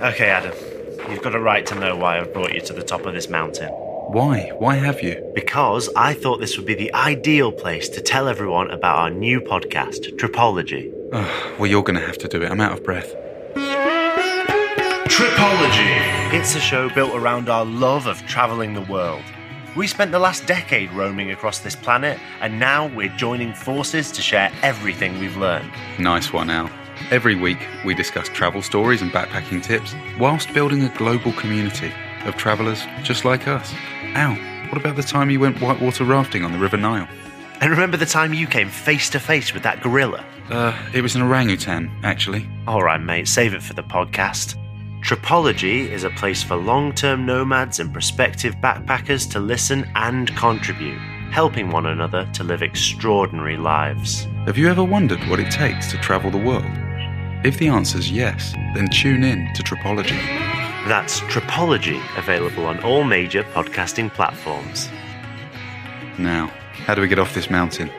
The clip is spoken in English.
Okay, Adam. You've got a right to know why I've brought you to the top of this mountain. Why? Why have you? Because I thought this would be the ideal place to tell everyone about our new podcast, Tripology. Oh, well, you're going to have to do it. I'm out of breath. Tripology! It's a show built around our love of travelling the world. We spent the last decade roaming across this planet, and now we're joining forces to share everything we've learned. Nice one, Al. Every week, we discuss travel stories and backpacking tips whilst building a global community of travellers just like us. Al, what about the time you went whitewater rafting on the River Nile? And remember the time you came face to face with that gorilla? Uh, it was an orangutan, actually. All right, mate, save it for the podcast. Tripology is a place for long term nomads and prospective backpackers to listen and contribute, helping one another to live extraordinary lives. Have you ever wondered what it takes to travel the world? If the answer's yes, then tune in to Tripology. That's Tripology, available on all major podcasting platforms. Now, how do we get off this mountain?